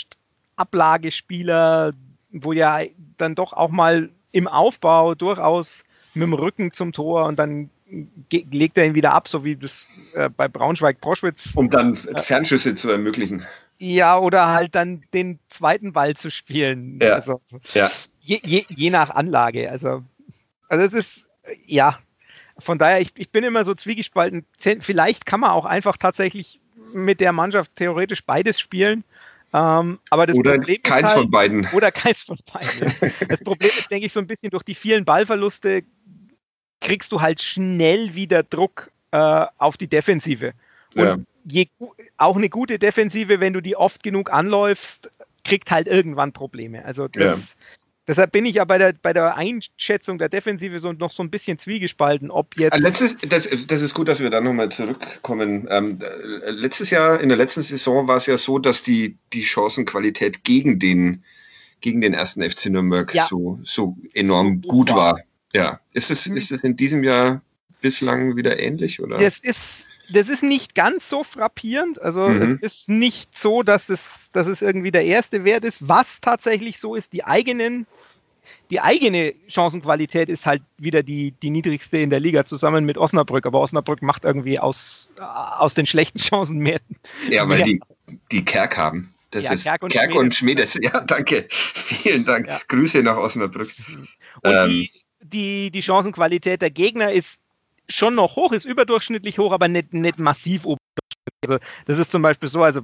Ablagespieler, wo ja dann doch auch mal im Aufbau durchaus mit dem Rücken zum Tor und dann legt er ihn wieder ab, so wie das äh, bei Braunschweig-Proschwitz. um dann Fernschüsse zu ermöglichen. Ja, oder halt dann den zweiten Ball zu spielen. Ja. Also, Ja. je, je, je nach Anlage. Also, also es ist, ja, von daher, ich, ich bin immer so zwiegespalten. Vielleicht kann man auch einfach tatsächlich mit der Mannschaft theoretisch beides spielen. Ähm, aber das Oder Problem keins ist halt, von beiden. Oder keins von beiden. Ja. Das Problem ist, denke ich, so ein bisschen durch die vielen Ballverluste kriegst du halt schnell wieder Druck äh, auf die Defensive. Und Ja. je, auch eine gute Defensive, wenn du die oft genug anläufst, kriegt halt irgendwann Probleme. Also das, deshalb bin ich ja bei der, bei der Einschätzung der Defensive so noch so ein bisschen zwiegespalten, ob jetzt. Äh, Letztes, das, das ist gut, dass wir da nochmal zurückkommen. Ähm, äh, letztes Jahr, in der letzten Saison war es ja so, dass die, die Chancenqualität gegen den, gegen den ersten FC Nürnberg Ja. so, so enorm So gut war. war. Ja. Ist es, Mhm. ist es in diesem Jahr bislang wieder ähnlich? Oder? Das ist, das ist nicht ganz so frappierend. Also Mhm. es ist nicht so, dass es, dass es irgendwie der erste Wert ist. Was tatsächlich so ist, die eigenen, die eigene Chancenqualität ist halt wieder die, die niedrigste in der Liga zusammen mit Osnabrück. Aber Osnabrück macht irgendwie aus, aus den schlechten Chancen mehr. Ja, weil Ja. die, die Kerk haben. Das Ja, ist Kerk und Kerk und Schmedes. Ja, danke. Vielen Dank. Ja. Grüße nach Osnabrück. Und Ähm. die, die, die Chancenqualität der Gegner ist schon noch hoch, ist überdurchschnittlich hoch, aber nicht, nicht massiv überdurchschnittlich. Also das ist zum Beispiel so, also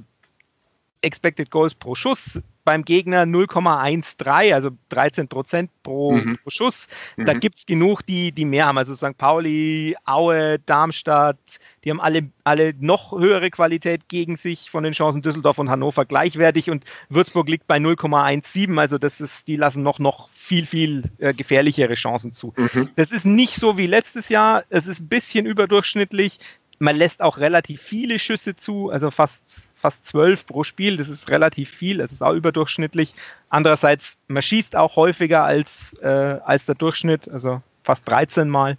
Expected Goals pro Schuss beim Gegner 0,13, also 13 Prozent pro, Mhm. pro Schuss. Da Mhm. gibt es genug, die, die mehr haben. Also St. Pauli, Aue, Darmstadt, die haben alle, alle noch höhere Qualität gegen sich von den Chancen Düsseldorf und Hannover gleichwertig und Würzburg liegt bei 0,17. Also das ist, die lassen noch, noch viel, viel äh, gefährlichere Chancen zu. Mhm. Das ist nicht so wie letztes Jahr. Es ist ein bisschen überdurchschnittlich. Man lässt auch relativ viele Schüsse zu, also fast, fast zwölf pro Spiel. Das ist relativ viel, das ist auch überdurchschnittlich. Andererseits, man schießt auch häufiger als, äh, als der Durchschnitt, also fast 13 Mal.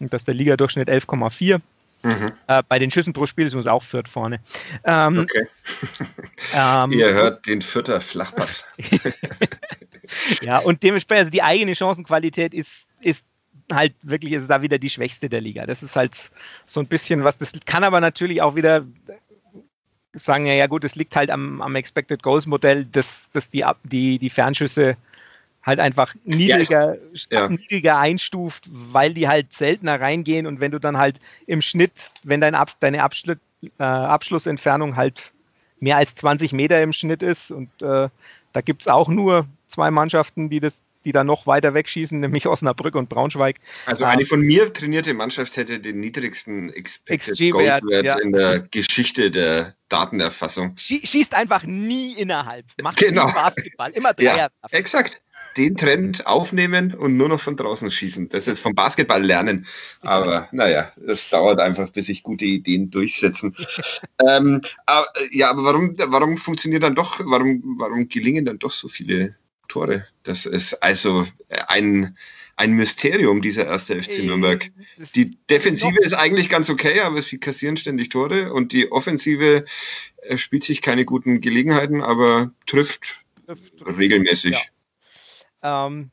Und das ist der Liga-Durchschnitt 11,4. Mhm. Äh, bei den Schüssen pro Spiel ist uns auch Fürth vorne. Ähm, okay. ähm, Ihr hört den Vierter Flachpass. ja, und dementsprechend, also die eigene Chancenqualität ist, ist halt wirklich, ist da wieder die schwächste der Liga. Das ist halt so ein bisschen was, das kann aber natürlich auch wieder sagen, ja, ja gut, es liegt halt am, am Expected Goals Modell, dass, dass die, die, die Fernschüsse halt einfach niedriger, ja, ja. niedriger einstuft, weil die halt seltener reingehen und wenn du dann halt im Schnitt, wenn dein Ab, deine Abschluss, äh, Abschlussentfernung halt mehr als 20 Meter im Schnitt ist und äh, da gibt es auch nur zwei Mannschaften, die das die da noch weiter wegschießen, nämlich Osnabrück und Braunschweig. Also eine von mir trainierte Mannschaft hätte den niedrigsten Expected Goal Wert ja. in der Geschichte der Datenerfassung. Schießt einfach nie innerhalb. Macht genau. Basketball. Immer Dreier. Ja, exakt den Trend aufnehmen und nur noch von draußen schießen. Das ist vom Basketball lernen. Aber naja, das dauert einfach, bis sich gute Ideen durchsetzen. ähm, aber, ja, aber warum, warum funktioniert dann doch, warum, warum gelingen dann doch so viele Tore? Das ist also ein, ein Mysterium, dieser erste FC Nürnberg. Die Defensive ist eigentlich ganz okay, aber sie kassieren ständig Tore und die Offensive äh, spielt sich keine guten Gelegenheiten, aber trifft, trifft regelmäßig. Ja. Ähm,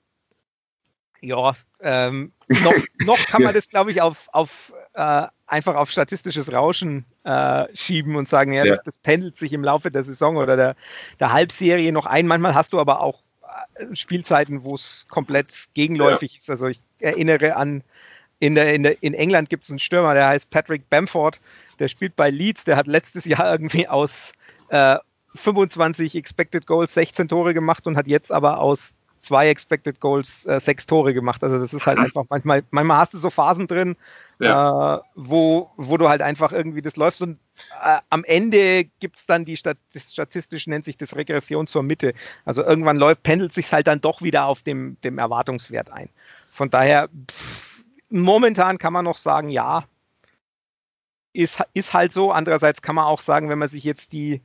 ja, ähm, noch, noch, kann man das, glaube ich, auf, auf äh, einfach auf statistisches Rauschen äh, schieben und sagen, ja, ja. Das, das, pendelt sich im Laufe der Saison oder der, der Halbserie noch ein. Manchmal hast du aber auch äh, Spielzeiten, wo es komplett gegenläufig ja. ist. Also ich erinnere an, in, der, in, der, in England gibt es einen Stürmer, der heißt Patrick Bamford, der spielt bei Leeds, der hat letztes Jahr irgendwie aus äh, 25 Expected Goals 16 Tore gemacht und hat jetzt aber aus zwei Expected Goals, äh, sechs Tore gemacht. Also das ist halt einfach manchmal, manchmal hast du so Phasen drin, ja. äh, wo, wo du halt einfach irgendwie das läufst und äh, am Ende gibt es dann die Stat statistisch nennt sich das Regression zur Mitte. Also irgendwann läuft, pendelt sich halt dann doch wieder auf dem, dem Erwartungswert ein. Von daher, pff, momentan kann man noch sagen, ja, ist, ist halt so. Andererseits kann man auch sagen, wenn man sich jetzt die,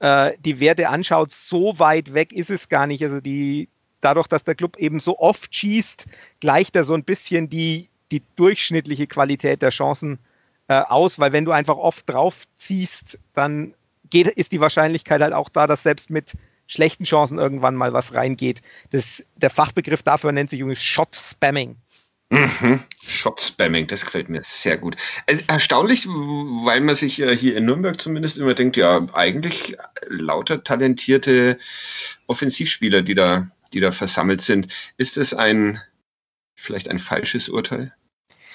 äh, die Werte anschaut, so weit weg ist es gar nicht. Also die, dadurch, dass der Club eben so oft schießt, gleicht er so ein bisschen die, die durchschnittliche Qualität der Chancen äh, aus, weil wenn du einfach oft drauf ziehst, dann geht, ist die Wahrscheinlichkeit halt auch da, dass selbst mit schlechten Chancen irgendwann mal was reingeht. Das, der Fachbegriff dafür nennt sich übrigens Shot Spamming. Mhm. Shot-Spamming, das gefällt mir sehr gut. Erstaunlich, weil man sich äh, hier in Nürnberg zumindest immer denkt, ja, eigentlich lauter talentierte Offensivspieler, die da die da versammelt sind. Ist es ein vielleicht ein falsches Urteil?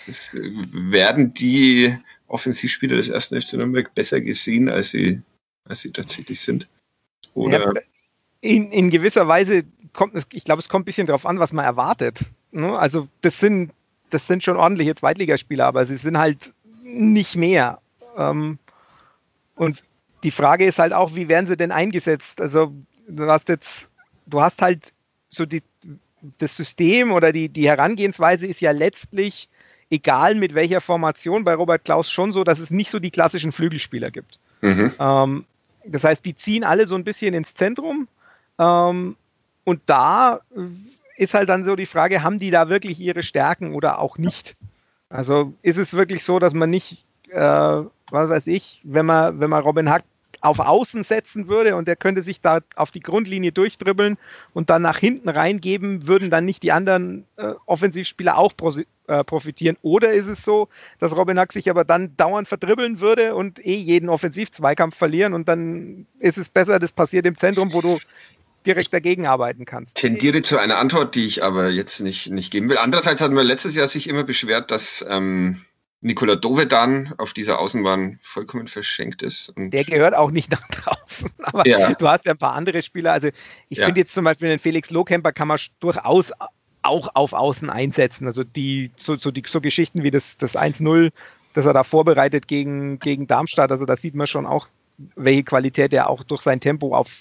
Ist, werden die Offensivspieler des ersten FC Nürnberg besser gesehen, als sie, als sie tatsächlich sind? Oder? Ja, in, in gewisser Weise kommt es, ich glaube, es kommt ein bisschen darauf an, was man erwartet. Ne? Also das sind, das sind schon ordentliche Zweitligaspieler, aber sie sind halt nicht mehr. Ähm, und die Frage ist halt auch, wie werden sie denn eingesetzt? Also du hast jetzt, du hast halt so die, das System oder die, die Herangehensweise ist ja letztlich, egal mit welcher Formation, bei Robert Klaus schon so, dass es nicht so die klassischen Flügelspieler gibt. Mhm. Ähm, das heißt, die ziehen alle so ein bisschen ins Zentrum. Ähm, und da ist halt dann so die Frage, haben die da wirklich ihre Stärken oder auch nicht? Also ist es wirklich so, dass man nicht, äh, was weiß ich, wenn man, wenn man Robin Hack auf Außen setzen würde und er könnte sich da auf die Grundlinie durchdribbeln und dann nach hinten reingeben, würden dann nicht die anderen äh, Offensivspieler auch äh, profitieren? Oder ist es so, dass Robin Hack sich aber dann dauernd verdribbeln würde und eh jeden Offensivzweikampf verlieren und dann ist es besser, das passiert im Zentrum, wo du direkt dagegen arbeiten kannst. Tendiere zu einer Antwort, die ich aber jetzt nicht, nicht geben will. Andererseits hatten wir letztes Jahr sich immer beschwert, dass ähm, Nikola Dovedan auf dieser Außenbahn vollkommen verschenkt ist. der gehört auch nicht nach draußen. Aber ja. du hast ja ein paar andere Spieler. Also ich ja. finde jetzt zum Beispiel den Felix Lohkemper kann man durchaus auch auf Außen einsetzen. Also die so, so, die, so Geschichten wie das, das 1-0, das er da vorbereitet gegen, gegen Darmstadt. Also da sieht man schon auch, welche Qualität er auch durch sein Tempo auf,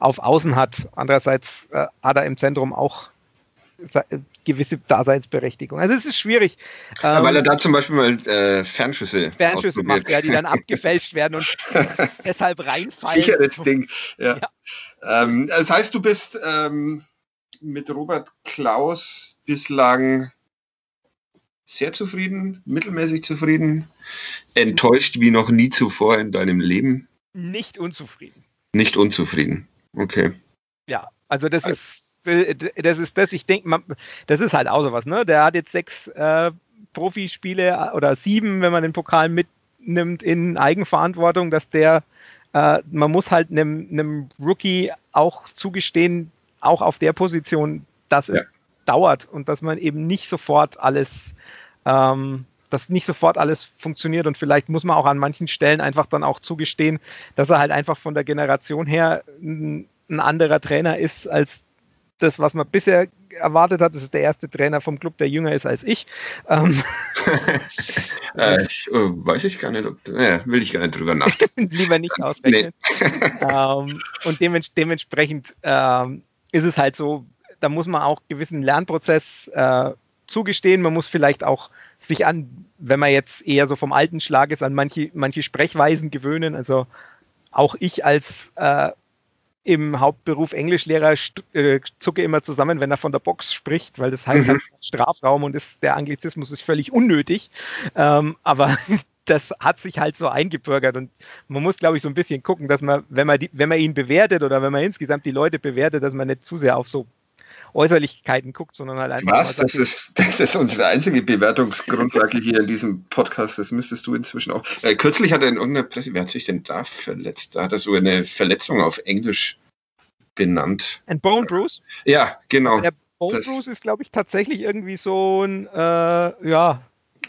auf Außen hat. Andererseits äh, hat er im Zentrum auch gewisse Daseinsberechtigung. Also es ist schwierig. Ja, weil er ähm, da zum Beispiel mal äh, Fernschüsse, Fernschüsse macht, ja, die dann abgefälscht werden und deshalb reinfallen. Sicheres Ding. Ja. ja. Ähm, das heißt, du bist ähm, mit Robert Klaus bislang sehr zufrieden, mittelmäßig zufrieden, enttäuscht wie noch nie zuvor in deinem Leben? Nicht unzufrieden. Nicht unzufrieden. Okay. Ja, also das ist das ist das, ich denke, das ist halt auch sowas, ne? Der hat jetzt sechs äh, Profispiele oder sieben, wenn man den Pokal mitnimmt, in Eigenverantwortung, dass der, äh, man muss halt einem, einem Rookie auch zugestehen, auch auf der Position, dass es ja. dauert und dass man eben nicht sofort alles, ähm, dass nicht sofort alles funktioniert und vielleicht muss man auch an manchen Stellen einfach dann auch zugestehen, dass er halt einfach von der Generation her ein, ein anderer Trainer ist als das, was man bisher erwartet hat. Das ist der erste Trainer vom Club, der jünger ist als ich. Ähm, äh, ich äh, weiß ich gar nicht, ob, äh, will ich gar nicht drüber nachdenken. Lieber nicht ausrechnen. Nee. ähm, und dements dementsprechend ähm, ist es halt so, da muss man auch gewissen Lernprozess äh, zugestehen. Man muss vielleicht auch sich an, wenn man jetzt eher so vom alten Schlag ist, an manche, manche Sprechweisen gewöhnen. Also auch ich als äh, im Hauptberuf Englischlehrer äh, zucke immer zusammen, wenn er von der Box spricht, weil das heißt mhm. halt Strafraum und ist, der Anglizismus ist völlig unnötig. Ähm, aber das hat sich halt so eingebürgert und man muss, glaube ich, so ein bisschen gucken, dass man, wenn man, die, wenn man ihn bewertet oder wenn man insgesamt die Leute bewertet, dass man nicht zu sehr auf so Äußerlichkeiten guckt, sondern halt einfach. Was? Das ist, das ist unsere einzige Bewertungsgrundlage hier in diesem Podcast. Das müsstest du inzwischen auch. Äh, kürzlich hat er in irgendeiner Presse, wer hat sich denn da verletzt? Da hat er so eine Verletzung auf Englisch benannt. Ein Bone Bruce? Ja, genau. Der Bone das, Bruce ist, glaube ich, tatsächlich irgendwie so ein, äh, ja.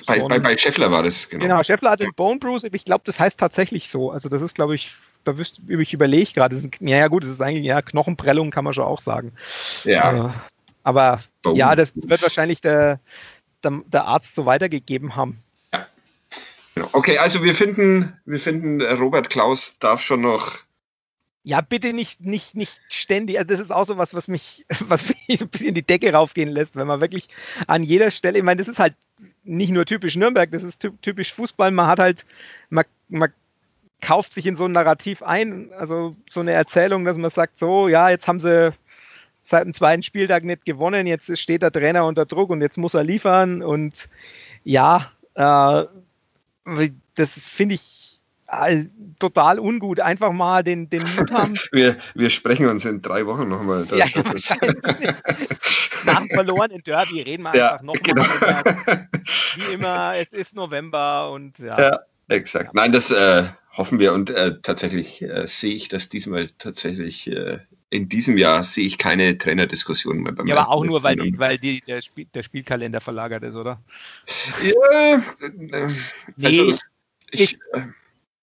Bei, so bei, bei Scheffler war das, genau. Genau, Scheffler hat den Bone Bruce, ich glaube, das heißt tatsächlich so. Also, das ist, glaube ich, da wüsste ich überlege gerade. Ja, ja, gut, das ist eigentlich, ja, Knochenprellung kann man schon auch sagen. Ja. Äh, aber Boom. ja, das wird wahrscheinlich der, der, der, Arzt so weitergegeben haben. Ja. Genau. Okay, also wir finden, wir finden, Robert Klaus darf schon noch. Ja, bitte nicht, nicht, nicht ständig. Also das ist auch so was, was mich, was mich so ein bisschen die Decke raufgehen lässt, wenn man wirklich an jeder Stelle, ich meine, das ist halt nicht nur typisch Nürnberg, das ist typisch Fußball. Man hat halt, man, man kauft sich in so ein Narrativ ein, also so eine Erzählung, dass man sagt, so, ja, jetzt haben sie seit dem zweiten Spieltag nicht gewonnen, jetzt steht der Trainer unter Druck und jetzt muss er liefern und ja, äh, das finde ich äh, total ungut. Einfach mal den, den Mut haben. Wir, wir sprechen uns in drei Wochen nochmal. Ja, ja, wahrscheinlich. Nach dem verlorenen Derby reden wir ja, einfach nochmal. Genau. Wie immer, es ist November und ja. ja exakt. Nein, das äh, hoffen wir und äh, tatsächlich äh, sehe ich das diesmal tatsächlich äh, in diesem Jahr sehe ich keine Trainerdiskussion mehr beim Ja, aber auch nur, weil, die, weil die, der, Spiel, der Spielkalender verlagert ist, oder? Ja, äh, nee, also, ich, ich, äh,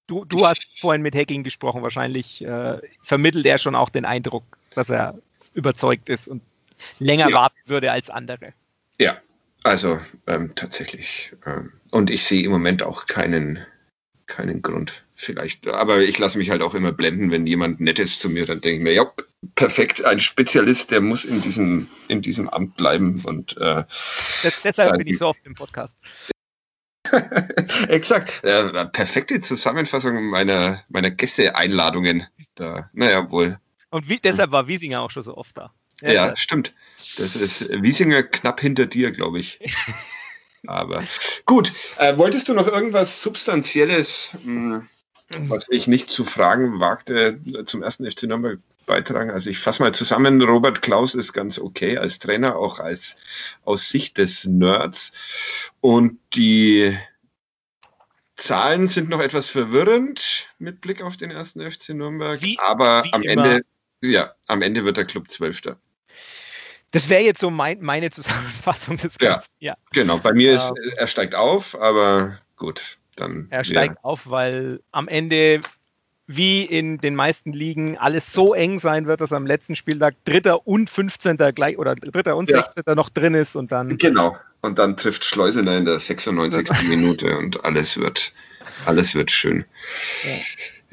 du, du hast vorhin mit Hacking gesprochen, wahrscheinlich äh, vermittelt er schon auch den Eindruck, dass er überzeugt ist und länger ja. warten würde als andere. Ja, also ähm, tatsächlich. Ähm, und ich sehe im Moment auch keinen keinen Grund. Vielleicht, aber ich lasse mich halt auch immer blenden, wenn jemand nett ist zu mir, dann denke ich mir, ja, perfekt, ein Spezialist, der muss in diesem, in diesem Amt bleiben. Und äh, das, deshalb bin ich so oft im Podcast. Exakt. Äh, perfekte Zusammenfassung meiner, meiner Gästeeinladungen. Da, naja, wohl. Und wie, deshalb war Wiesinger auch schon so oft da. Ja, ja stimmt. Das ist Wiesinger knapp hinter dir, glaube ich. Aber gut, äh, wolltest du noch irgendwas Substanzielles, mh, hm, was ich nicht zu fragen wagte, zum ersten FC Nürnberg beitragen? Also ich fasse mal zusammen, Robert Klaus ist ganz okay als Trainer, auch als aus Sicht des Nerds. Und die Zahlen sind noch etwas verwirrend mit Blick auf den ersten FC Nürnberg, wie, aber wie am Ende, ja, am Ende wird der Club Zwölfter. Das wäre jetzt so mein, meine Zusammenfassung des Ganzen. Ja, ja. genau. Bei mir ist, ähm, er steigt auf, aber gut, dann. Er steigt ja. auf, weil am Ende, wie in den meisten Ligen, alles so eng sein wird, dass am letzten Spieltag Dritter und 15. gleich oder Dritter und ja. 16. noch drin ist und dann. Genau. Und dann trifft Schleusener in der 96. Minute und alles wird, alles wird schön. Ja.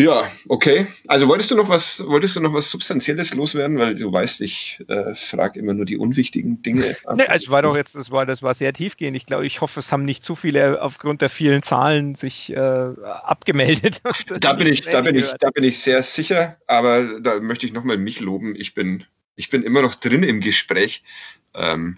Ja, okay. Also wolltest du noch was, wolltest du noch was Substanzielles loswerden, weil du weißt, ich äh, frage immer nur die unwichtigen Dinge. Nee, also war doch jetzt, das war, das war sehr tiefgehend. Ich glaube, ich hoffe, es haben nicht zu viele aufgrund der vielen Zahlen sich äh, abgemeldet. da bin ich, da bin ich, da bin ich sehr sicher, aber da möchte ich nochmal mich loben. Ich bin, ich bin immer noch drin im Gespräch. Ähm,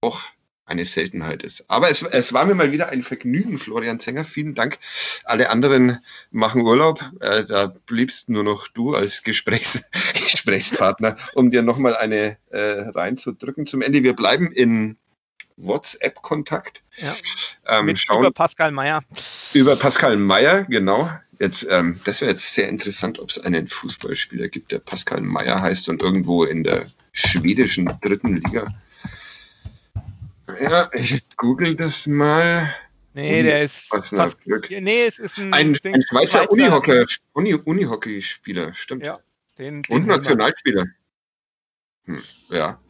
auch eine Seltenheit ist. Aber es, es war mir mal wieder ein Vergnügen, Florian Zenger. Vielen Dank. Alle anderen machen Urlaub. Äh, da bliebst nur noch du als Gesprächs Gesprächspartner, um dir nochmal eine äh, reinzudrücken. Zum Ende, wir bleiben in WhatsApp-Kontakt. Ja. Ähm, schauen, über Pascal Meyer. Über Pascal Meyer, genau. Jetzt, ähm, das wäre jetzt sehr interessant, ob es einen Fußballspieler gibt, der Pascal Meyer heißt und irgendwo in der schwedischen dritten Liga ja, ich google das mal. Nee, der ist. Fast, Glück. Nee, es ist ein, ein, ein Schweizer, Schweizer Unihockey-Spieler, Uni stimmt. Ja, den, den Und Nationalspieler. Hm, ja.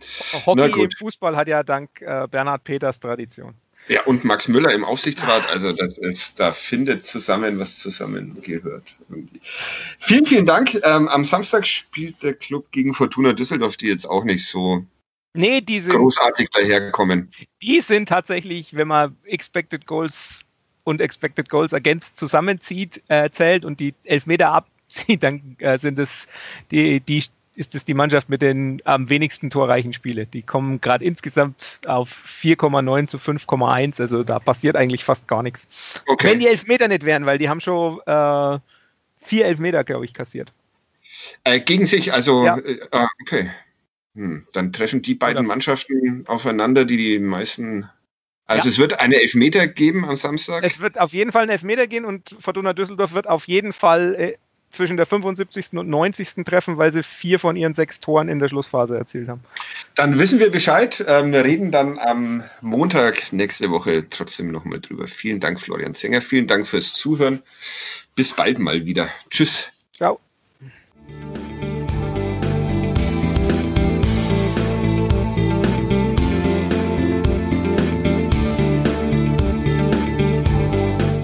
Hockey im Fußball hat ja dank äh, Bernhard Peters Tradition. Ja, und Max Müller im Aufsichtsrat, also das ist, da findet zusammen, was zusammengehört. Irgendwie. Vielen, vielen Dank. Ähm, am Samstag spielt der Club gegen Fortuna Düsseldorf, die jetzt auch nicht so Nee, die sind großartig daherkommen. Die sind tatsächlich, wenn man Expected Goals und Expected Goals ergänzt zusammenzieht, äh, zählt und die Elfmeter abzieht, dann äh, sind es die, die ist es die Mannschaft mit den am wenigsten torreichen Spiele. Die kommen gerade insgesamt auf 4,9 zu 5,1. Also da passiert eigentlich fast gar nichts. Okay. Wenn die Elfmeter nicht wären, weil die haben schon äh, vier Elfmeter, glaube ich, kassiert. Äh, gegen sich, also ja. Äh, ah, okay. Hm, dann treffen die beiden Mannschaften aufeinander, die die meisten. Also ja. es wird eine Elfmeter geben am Samstag. Es wird auf jeden Fall ein Elfmeter gehen und Fortuna Düsseldorf wird auf jeden Fall äh, zwischen der 75. und 90. treffen, weil sie vier von ihren sechs Toren in der Schlussphase erzielt haben. Dann wissen wir Bescheid. Ähm, wir reden dann am Montag nächste Woche trotzdem nochmal drüber. Vielen Dank, Florian Zenger. Vielen Dank fürs Zuhören. Bis bald mal wieder. Tschüss. Ciao.